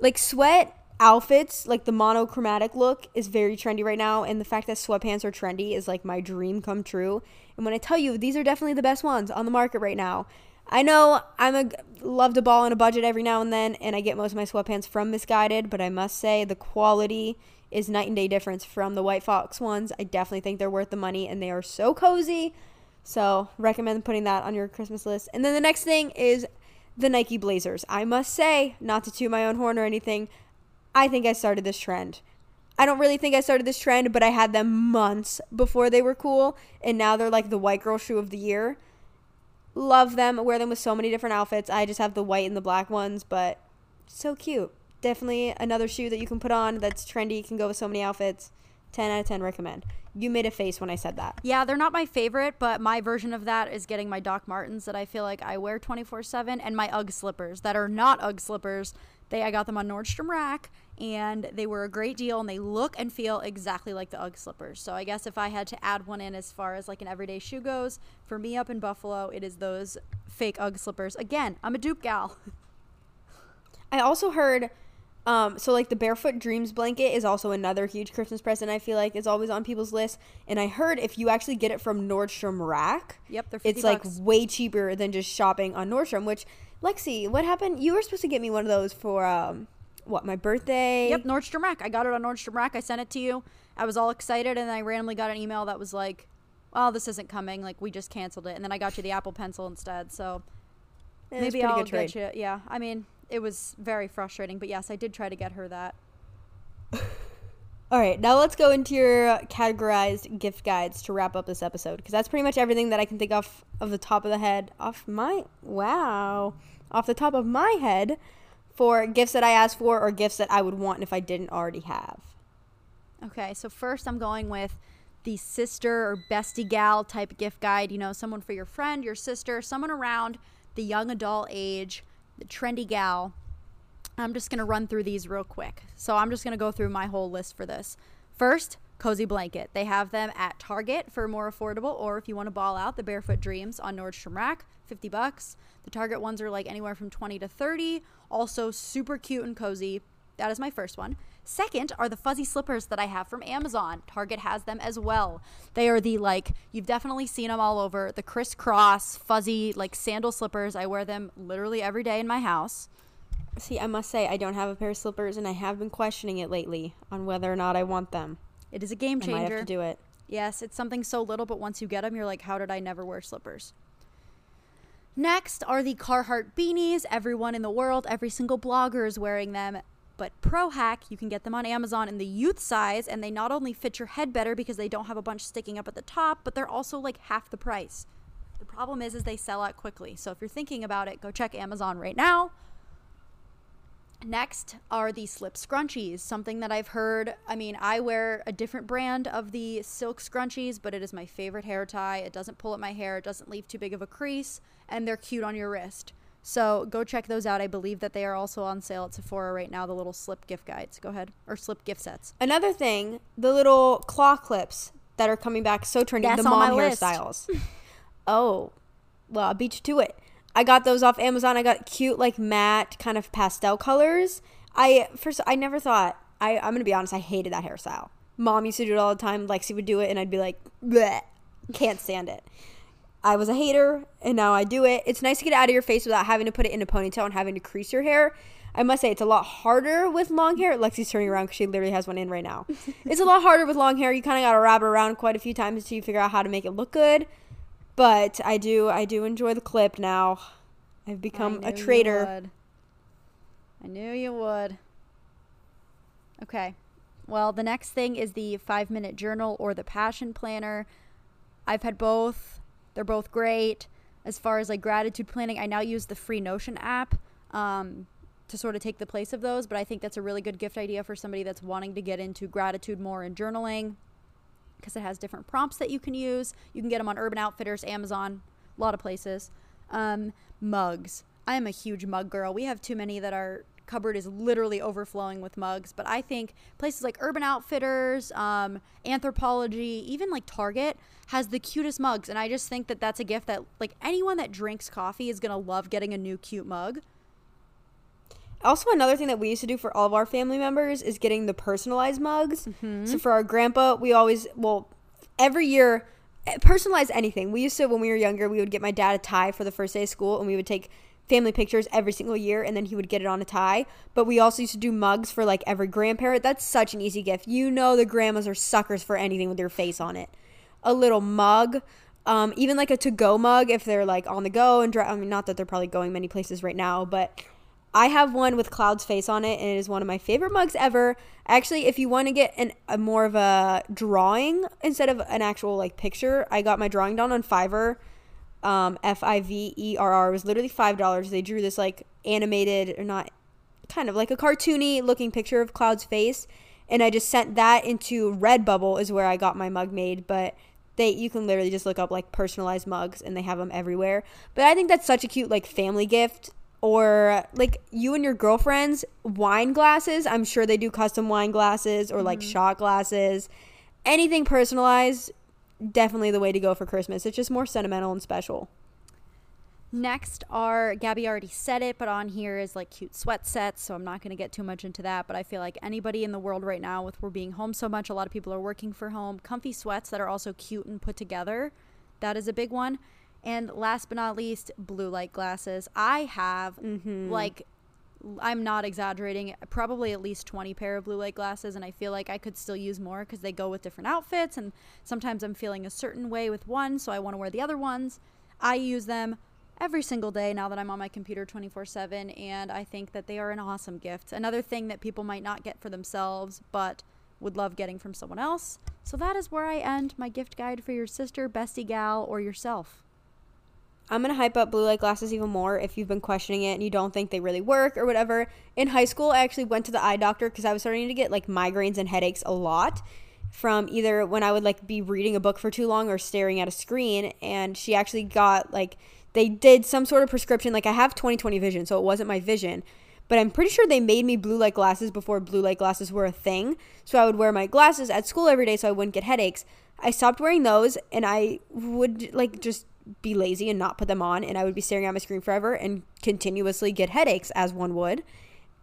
Speaker 1: Like sweat outfits, like the monochromatic look is very trendy right now, and the fact that sweatpants are trendy is like my dream come true. And when I tell you these are definitely the best ones on the market right now. I know I'm a love to ball on a budget every now and then, and I get most of my sweatpants from Missguided, but I must say the quality is night and day difference from the White Fox ones. I definitely think they're worth the money, and they are so cozy. So recommend putting that on your Christmas list. And then the next thing is the Nike Blazers. I must say, not to toot my own horn or anything, I think I started this trend. I don't really think I started this trend, but I had them months before they were cool, and now they're like the white girl shoe of the year. Love them. Wear them with so many different outfits. I just have the white and the black ones, but so cute. Definitely another shoe that you can put on that's trendy, can go with so many outfits. 10 out of 10 recommend. You made a face when I said that.
Speaker 2: Yeah, they're not my favorite, but my version of that is getting my Doc Martens that I feel like I wear 24/7 and my UGG slippers that are not UGG slippers. They I got them on Nordstrom Rack and they were a great deal and they look and feel exactly like the UGG slippers. So I guess if I had to add one in as far as like an everyday shoe goes, for me up in Buffalo, it is those fake UGG slippers. Again, I'm a dupe gal. (laughs)
Speaker 1: I also heard, um, so like the Barefoot Dreams blanket is also another huge Christmas present. I feel like is always on people's list. And I heard if you actually get it from Nordstrom Rack,
Speaker 2: Yep, they're 50
Speaker 1: it's like way cheaper than just shopping on Nordstrom. Which Lexi, what happened? You were supposed to get me one of those for um, what my birthday?
Speaker 2: Yep, Nordstrom Rack. I got it on Nordstrom Rack. I sent it to you. I was all excited, and then I randomly got an email that was like, "Well, this isn't coming. Like, we just canceled it." And then I got you the Apple Pencil instead. So
Speaker 1: was
Speaker 2: maybe I'll get you. Yeah, I mean, it was very frustrating, but yes, I did try to get her that. (laughs)
Speaker 1: All right, now let's go into your categorized gift guides to wrap up this episode because that's pretty much everything that I can think of of the top of the head, off my wow, off the top of my head for gifts that I asked for or gifts that I would want if I didn't already have.
Speaker 2: Okay, so first I'm going with the sister or bestie gal type gift guide. You know, someone for your friend, your sister, someone around the young adult age, the trendy gal. I'm just going to run through these real quick. So I'm just going to go through my whole list for this. First, Cozy Blanket. They have them at Target for more affordable, or if you want to ball out, the Barefoot Dreams on Nordstrom Rack, 50 bucks. The Target ones are like anywhere from 20 to 30. Also, super cute and cozy. That is my first one. Second are the fuzzy slippers that I have from Amazon. Target has them as well. They are the like you've definitely seen them all over. The crisscross fuzzy like sandal slippers. I wear them literally every day in my house.
Speaker 1: See, I must say I don't have a pair of slippers and I have been questioning it lately on whether or not I want them.
Speaker 2: It is a game changer.
Speaker 1: I might have to do it.
Speaker 2: Yes, it's something so little, but once you get them, you're like, how did I never wear slippers? Next are the Carhartt beanies. Everyone in the world, every single blogger is wearing them. But Pro Hack, you can get them on Amazon in the youth size, and they not only fit your head better because they don't have a bunch sticking up at the top, but they're also like half the price. The problem is, is they sell out quickly. So if you're thinking about it, go check Amazon right now. Next are the slip scrunchies, something that I've heard. I mean, I wear a different brand of the silk scrunchies, but it is my favorite hair tie. It doesn't pull up my hair, it doesn't leave too big of a crease, and they're cute on your wrist. So go check those out. I believe that they are also on sale at Sephora right now. The little slip gift guides. Go ahead or slip gift sets.
Speaker 1: Another thing, the little claw clips that are coming back so trendy,
Speaker 2: That's
Speaker 1: the mom hairstyles. (laughs) oh, well, I beat you to it. I got those off Amazon. I got cute, like matte kind of pastel colors. I first, I never thought. I, I'm gonna be honest. I hated that hairstyle. Mom used to do it all the time. Lexi would do it, and I'd be like, Bleh, can't stand it. I was a hater, and now I do it. It's nice to get it out of your face without having to put it in a ponytail and having to crease your hair. I must say, it's a lot harder with long hair. Lexi's turning around because she literally has one in right now. (laughs) it's a lot harder with long hair. You kind of got to wrap it around quite a few times until you figure out how to make it look good. But I do, I do enjoy the clip now. I've become a traitor.
Speaker 2: I knew you would. Okay. Well, the next thing is the five minute journal or the passion planner. I've had both. They're both great. As far as like gratitude planning, I now use the free Notion app um, to sort of take the place of those. But I think that's a really good gift idea for somebody that's wanting to get into gratitude more and journaling because it has different prompts that you can use. You can get them on Urban Outfitters, Amazon, a lot of places. Um, mugs. I am a huge mug girl. We have too many that our cupboard is literally overflowing with mugs. But I think places like Urban Outfitters, um, Anthropologie, even like Target has the cutest mugs. And I just think that that's a gift that like anyone that drinks coffee is gonna love getting a new cute mug.
Speaker 1: Also, another thing that we used to do for all of our family members is getting the personalized mugs.
Speaker 2: Mm-hmm.
Speaker 1: So for our grandpa, we always well every year eh, personalize anything. We used to when we were younger, we would get my dad a tie for the first day of school, and we would take family pictures every single year, and then he would get it on a tie. But we also used to do mugs for like every grandparent. That's such an easy gift. You know the grandmas are suckers for anything with their face on it. A little mug. Um, even like a to-go mug if they're like on the go and dry. I mean, not that they're probably going many places right now, but I have one with Cloud's face on it, and it is one of my favorite mugs ever. Actually, if you want to get an, a more of a drawing instead of an actual like picture, I got my drawing done on Fiverr. Um, F I V E R R was literally five dollars. They drew this like animated or not, kind of like a cartoony looking picture of Cloud's face, and I just sent that into Redbubble is where I got my mug made, but. They, you can literally just look up like personalized mugs and they have them everywhere. But I think that's such a cute like family gift or like you and your girlfriends wine glasses i'm sure they do custom wine glasses or like shot glasses anything personalized definitely the way to go for christmas it's just more sentimental and special
Speaker 2: Next are Gabby already said it, but on here is like cute sweat sets, so I'm not going to get too much into that. But I feel like anybody in the world right now, with we're being home so much, a lot of people are working for home. Comfy sweats that are also cute and put together, that is a big one. And last but not least, blue light glasses. I have mm-hmm. like I'm not exaggerating, probably at least 20 pair of blue light glasses and I feel like I could still use more cuz they go with different outfits and sometimes I'm feeling a certain way with one, so I want to wear the other ones. I use them every single day now that I'm on my computer 24/7 and I think that they are an awesome gift. Another thing that people might not get for themselves but would love getting from someone else. So that is where I end my gift guide for your sister, bestie gal or yourself.
Speaker 1: I'm gonna hype up blue light glasses even more if you've been questioning it and you don't think they really work or whatever. In high school i actually went to the eye doctor because i was starting to get like migraines and headaches a lot from either when I would like be reading a book for too long or staring at a screen and she actually got like they did some sort of prescription like I have 20/20 vision so it wasn't my vision but I'm pretty sure they made me blue light glasses before blue light glasses were a thing. So I would wear my glasses at school every day so I wouldn't get headaches. I stopped wearing those and I would like just be lazy and not put them on and I would be staring at my screen forever and continuously get headaches as one would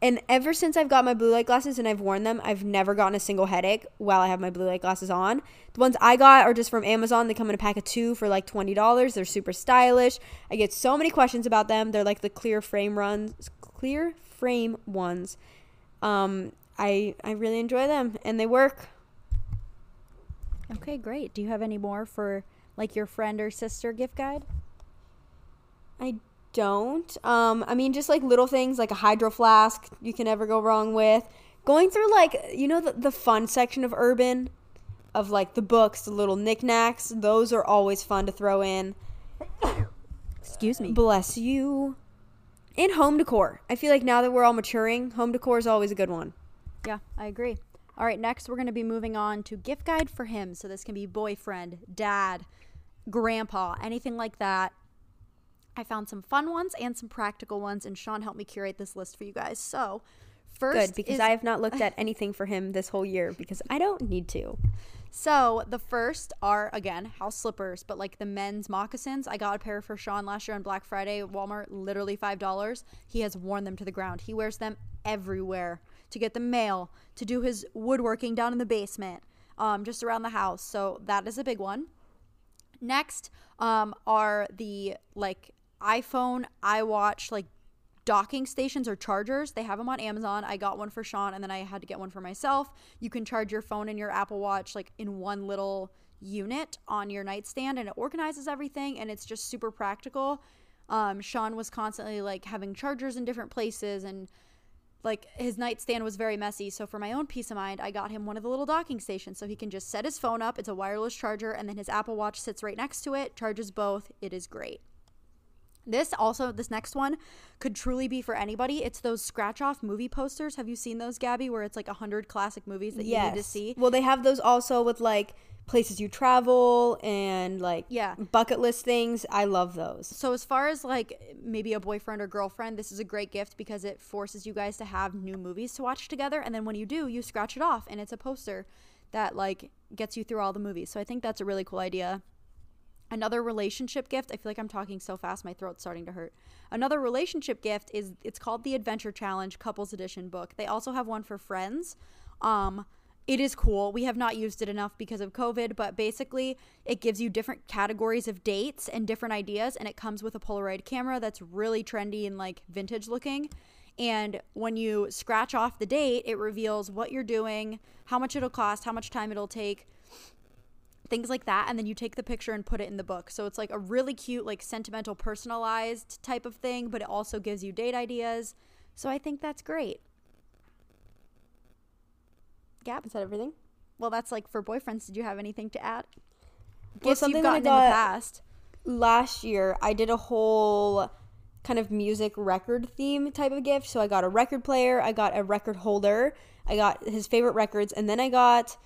Speaker 1: and ever since I've got my blue light glasses and I've worn them, I've never gotten a single headache while I have my blue light glasses on. The ones I got are just from Amazon. They come in a pack of two for like $20. They're super stylish. I get so many questions about them. They're like the clear frame runs, clear frame ones. Um, I I really enjoy them and they work.
Speaker 2: Okay, great. Do you have any more for like your friend or sister gift guide?
Speaker 1: I don't. Um, I mean, just like little things like a hydro flask you can never go wrong with. Going through like you know the, the fun section of Urban, of like the books, the little knickknacks. Those are always fun to throw in.
Speaker 2: Excuse me.
Speaker 1: Bless you. And home decor. I feel like now that we're all maturing, home decor is always a good one.
Speaker 2: Yeah, I agree. All right, next we're going to be moving on to gift guide for him. So this can be boyfriend, dad, grandpa, anything like that. I found some fun ones and some practical ones, and Sean helped me curate this list for you guys. So, first,
Speaker 1: Good, because
Speaker 2: is-
Speaker 1: I have not looked at anything for him this whole year because I don't need to.
Speaker 2: So the first are again house slippers, but like the men's moccasins. I got a pair for Sean last year on Black Friday at Walmart, literally five dollars. He has worn them to the ground. He wears them everywhere to get the mail, to do his woodworking down in the basement, um, just around the house. So that is a big one. Next um, are the like iPhone, iWatch, like docking stations or chargers. They have them on Amazon. I got one for Sean and then I had to get one for myself. You can charge your phone and your Apple Watch like in one little unit on your nightstand and it organizes everything and it's just super practical. Um, Sean was constantly like having chargers in different places and like his nightstand was very messy. So for my own peace of mind, I got him one of the little docking stations so he can just set his phone up. It's a wireless charger and then his Apple Watch sits right next to it, charges both. It is great. This also, this next one could truly be for anybody. It's those scratch off movie posters. Have you seen those, Gabby, where it's like a hundred classic movies that you need to see?
Speaker 1: Well, they have those also with like places you travel and like
Speaker 2: Yeah.
Speaker 1: bucket list things. I love those.
Speaker 2: So as far as like maybe a boyfriend or girlfriend, this is a great gift because it forces you guys to have new movies to watch together and then when you do, you scratch it off and it's a poster that like gets you through all the movies. So I think that's a really cool idea. Another relationship gift, I feel like I'm talking so fast my throat's starting to hurt. Another relationship gift is it's called the Adventure Challenge Couples Edition book. They also have one for friends. Um it is cool. We have not used it enough because of COVID, but basically, it gives you different categories of dates and different ideas, and it comes with a Polaroid camera that's really trendy and like vintage looking. And when you scratch off the date, it reveals what you're doing, how much it'll cost, how much time it'll take, things like that. And then you take the picture and put it in the book. So it's like a really cute, like sentimental, personalized type of thing, but it also gives you date ideas. So I think that's great. Gab,
Speaker 1: Is that everything?
Speaker 2: well, that's like for boyfriends. Did you have anything to add?
Speaker 1: Well,
Speaker 2: Gifts
Speaker 1: something
Speaker 2: you've gotten in the
Speaker 1: got-
Speaker 2: past.
Speaker 1: Last year, I did a whole kind of music record theme type of gift. So I got a record player, I got a record holder, I got his favorite records, and then I got.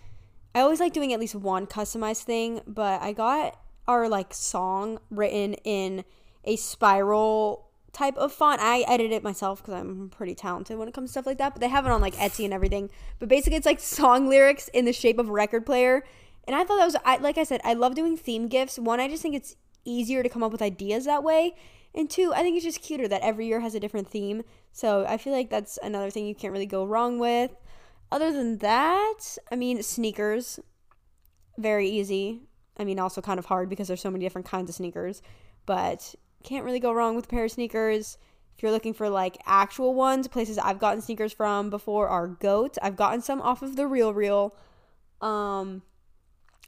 Speaker 1: I always like doing at least one customized thing, but I got our like song written in a spiral type of font. I edit it myself because I'm pretty talented when it comes to stuff like that. But they have it on like Etsy and everything. But basically, it's like song (laughs) lyrics in the shape of a record player. And I thought that was, I, like I said, I love doing theme gifts. One, I just think it's easier to come up with ideas that way. And two, I think it's just cuter that every year has a different theme. So I feel like that's another thing you can't really go wrong with. Other than that, I mean, sneakers, very easy. I mean, also kind of hard because there's so many different kinds of sneakers, but can't really go wrong with a pair of sneakers. If you're looking for like actual ones, places I've gotten sneakers from before are Goat. I've gotten some off of the Real Real. Um,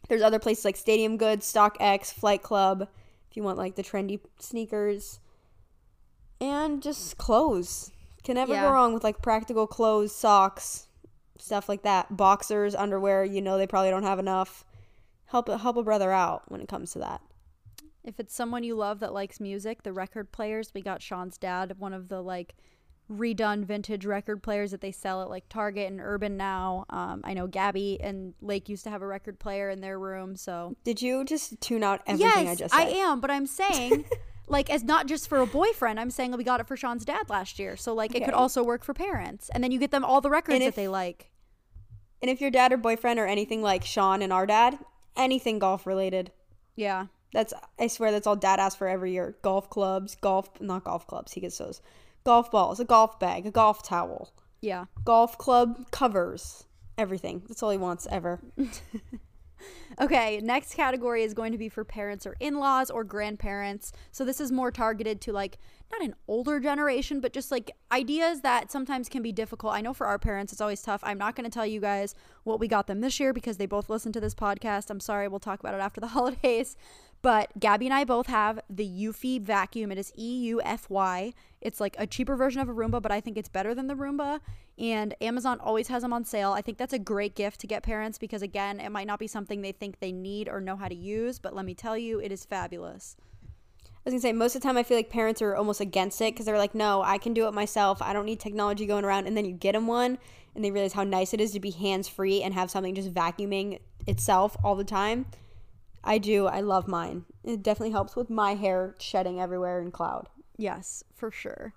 Speaker 1: there's other places like Stadium Goods, StockX, Flight Club. If you want like the trendy sneakers, and just clothes. Can never
Speaker 2: Yeah.
Speaker 1: go wrong with like practical clothes, socks, stuff like that. Boxers, underwear. You know they probably don't have enough. Help help a brother out when it comes to that.
Speaker 2: If it's someone you love that likes music, the record players, we got Sean's dad, one of the like redone vintage record players that they sell at like Target and Urban now. Um, I know Gabby and Lake used to have a record player in their room, so
Speaker 1: Did you just tune out everything
Speaker 2: yes,
Speaker 1: I just said?
Speaker 2: I am. But I'm (laughs) saying, like, as not just for a boyfriend, I'm saying we got it for Sean's dad last year, so like it could also work for parents, and then you get them all the records
Speaker 1: And
Speaker 2: that
Speaker 1: if-
Speaker 2: they like.
Speaker 1: And if your dad or boyfriend or anything like Sean and our dad, anything golf related.
Speaker 2: Yeah,
Speaker 1: That's I swear that's all dad asks for every year. Golf clubs, golf not golf clubs, he gets those. Golf balls, a golf bag, a golf towel,
Speaker 2: yeah.
Speaker 1: golf club covers, everything. That's all he wants ever. (laughs)
Speaker 2: Okay, next category is going to be for parents or in laws or grandparents. So this is more targeted to like not an older generation, but just like ideas that sometimes can be difficult. I know for our parents, it's always tough. I'm not going to tell you guys what we got them this year because they both listen to this podcast. I'm sorry, we'll talk about it after the (laughs) holidays. But Gabby and I both have the Eufy vacuum. It is E U F Y. It's like a cheaper version of a Roomba, but I think it's better than the Roomba. And Amazon always has them on sale. I think that's a great gift to get parents because, again, it might not be something they think they need or know how to use, but let me tell you, it is fabulous.
Speaker 1: I was gonna say most of the time I feel like parents are almost against it because they're like, no, I can do it myself. I don't need technology going around. And then you get them one, and they realize how nice it is to be hands free and have something just vacuuming itself all the time. I do. I love mine. It definitely helps with my hair shedding everywhere in cloud.
Speaker 2: Yes, for sure.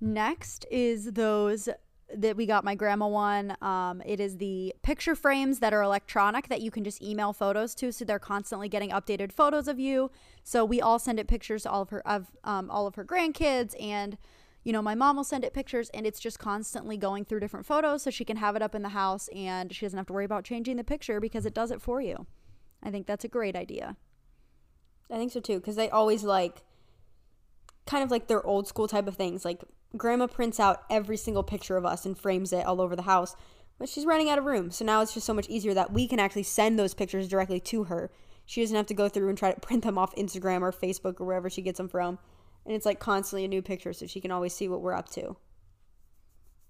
Speaker 2: Next is those that we got my grandma one. Um, it is the picture frames that are electronic that you can just email photos to, so they're constantly getting updated photos of you. So we all send it pictures to all of her of um, all of her grandkids, and you know my mom will send it pictures, and it's just constantly going through different photos, so she can have it up in the house, and she doesn't have to worry about changing the picture because it does it for you. I think that's a great idea.
Speaker 1: I think so too, because they always like kind of like their old school type of things. Like grandma prints out every single picture of us and frames it all over the house, but she's running out of room. So now it's just so much easier that we can actually send those pictures directly to her. She doesn't have to go through and try to (laughs) print them off Instagram or Facebook or wherever she gets them from. And it's like constantly a new picture so she can always see what we're up to.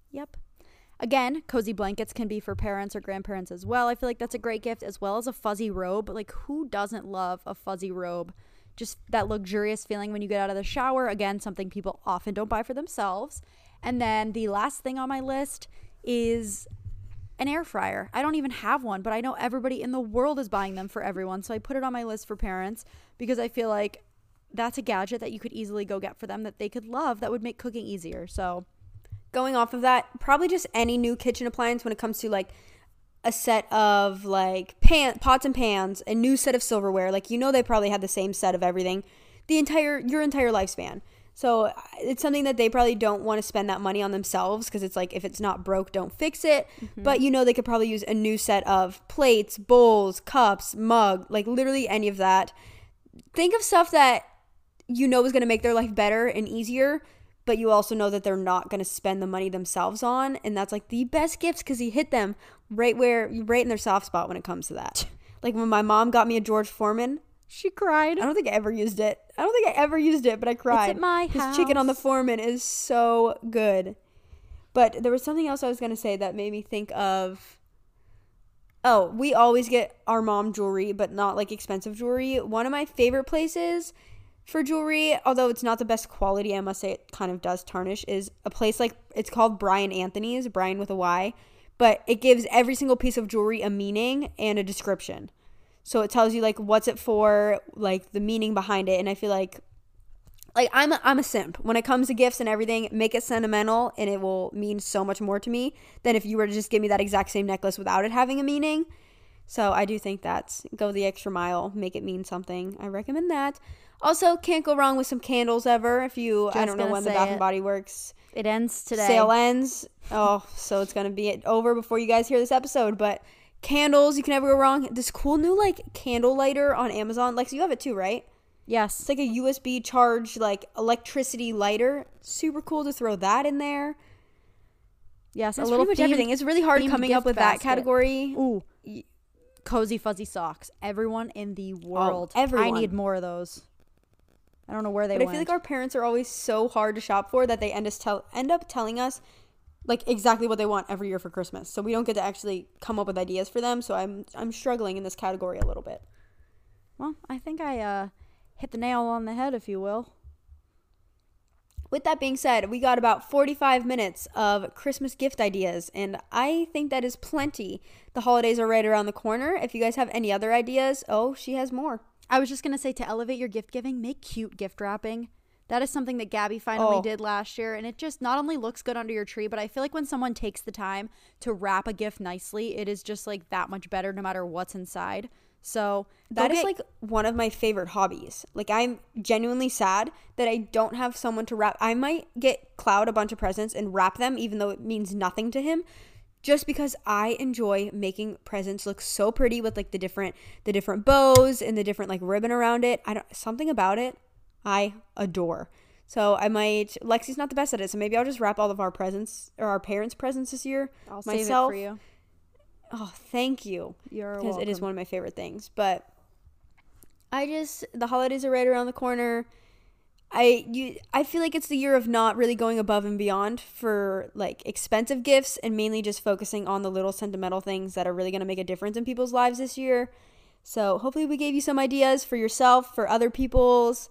Speaker 2: Yep. Again, cozy blankets can be for parents or grandparents as well. I feel like that's a great gift, as well as a fuzzy robe. Like, who doesn't love a fuzzy robe? Just that luxurious feeling when you get out of the shower. Again, something people often don't buy for themselves. And then the last thing on my list is an air fryer. I don't even have one, but I know everybody in the world is buying them for everyone. So I put it on my list for parents because I feel like that's a gadget that you could easily go get for them that they could love that would make cooking easier. So
Speaker 1: going off of that, probably just any new kitchen appliance when it comes to like a set of like pan pots and pans, a new set of silverware. Like you know they probably had the same set of everything the entire your entire lifespan. So it's something that they probably don't want to spend that money on themselves because it's like if it's not broke, don't fix it. Mm-hmm. But you know they could probably use a new set of plates, bowls, cups, mug, like literally any of that. Think of stuff that you know is going to make their life better and easier but you also know that they're not going to spend the money themselves on and that's like the best gifts because you hit them right where right in their soft spot when it comes to that. (laughs) Like when my mom got me a george foreman
Speaker 2: she cried.
Speaker 1: I don't think i ever used it. I don't think i ever used it but i cried
Speaker 2: it's at my house.
Speaker 1: chicken on the foreman is so good. But there was something else i was going to say that made me think of oh we always get our mom jewelry but not like expensive jewelry. One of my favorite places for jewelry, although it's not the best quality, I must say it kind of does tarnish, is a place like it's called Bryan Anthony's, Brian with a Y, but it gives every single piece of jewelry a meaning and a description. So it tells you like what's it for, like the meaning behind it, and I feel like like I'm a, I'm a simp when it comes to gifts and everything. Make it sentimental, and it will mean so much more to me than if you were to just give me that exact same necklace without it having a meaning. So I do think that's go the extra mile, make it mean something. I recommend that. Also, can't go wrong with some candles ever. If you, Just I don't know when the Bath and Body Works
Speaker 2: it ends today.
Speaker 1: Sale ends. Oh, so it's gonna be over before you guys hear this episode. But candles, you can never go wrong. This cool new like candle lighter on Amazon. Like, so you have it too, right?
Speaker 2: Yes.
Speaker 1: It's like a USB charge, like electricity lighter. Super cool to throw that in there.
Speaker 2: Yes,
Speaker 1: a little pretty much everything. It's really hard coming up with basket. that category.
Speaker 2: Ooh, cozy fuzzy socks. Everyone in the oh, world. Oh, everyone. I need more of those. I don't know where they
Speaker 1: but
Speaker 2: went.
Speaker 1: I feel like our parents are always so hard to shop for that they end, us tell, end up telling us like exactly what they want every year for Christmas. So we don't get to actually come up with ideas for them. So I'm I'm struggling in this category a little bit.
Speaker 2: Well, I think I uh, hit the nail on the head, if you will.
Speaker 1: With that being said, we got about 45 minutes of Christmas gift ideas, and I think that is plenty. The holidays are right around the corner. If you guys have any other ideas, oh, she has more.
Speaker 2: I was just going to say to elevate your gift giving, make cute gift wrapping. That is something that Gabby finally oh. did last year. And it just not only looks good under your tree, but I feel like when someone takes the time to wrap a gift nicely, it is just like that much better no matter what's inside. So
Speaker 1: that is like one of my favorite hobbies. Like I'm genuinely sad that I don't have someone to wrap. I might get Cloud a bunch of presents and wrap them, even though it means nothing to him just because I enjoy making presents look so pretty with like the different the different bows and the different like ribbon around it. I don't something about it I adore. So I might Lexi's not the best at it, so maybe I'll just wrap all of our presents or our parents' presents this year
Speaker 2: I'll myself. Save it for you.
Speaker 1: Oh, thank you.
Speaker 2: You're
Speaker 1: because
Speaker 2: it
Speaker 1: is one of my favorite things. But I just the holidays are right around the corner. I you I feel like it's the year of not really going above and beyond for like expensive gifts and mainly just focusing on the little sentimental things that are really going to make a difference in people's lives this year. So hopefully we gave you some ideas for yourself, for other people's.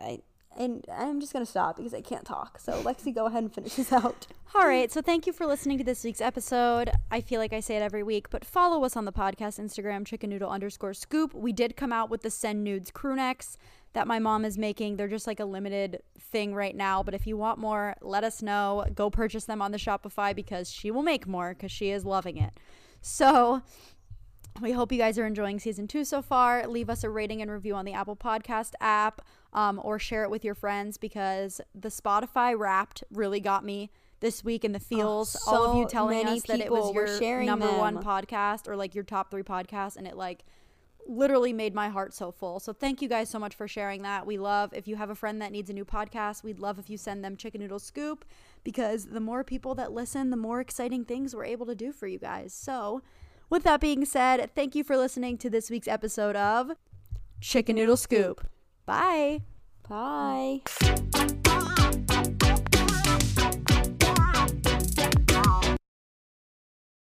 Speaker 1: I, and I'm just gonna stop because I can't talk. So Lexi, go ahead and finish this out. (laughs)
Speaker 2: All right, so thank you for listening to this week's episode. I feel like I say it every week, but follow us on the podcast Instagram, chicken noodle underscore scoop. We did come out with the send nudes crew necks that my mom is making. They're just like a limited thing right now, but if you want more, let us know. Go purchase them on the Shopify because she will make more because she is loving it. So we hope you guys are enjoying season two so far. Leave us a rating and review on the Apple Podcast app um, or share it with your friends because the Spotify wrapped really got me this week in the feels.
Speaker 1: Oh,
Speaker 2: All of you telling us that it was your number one podcast or like your top three podcasts, and it like literally made my heart so full. So thank you guys so much for sharing that. We love if you have a friend that needs a new podcast, we'd love if you send them Chicken Noodle Scoop because the more people that listen, the more exciting things we're able to do for you guys. So, with that being said, thank you for listening to this week's episode of Chicken Noodle Scoop. Bye.
Speaker 1: Bye.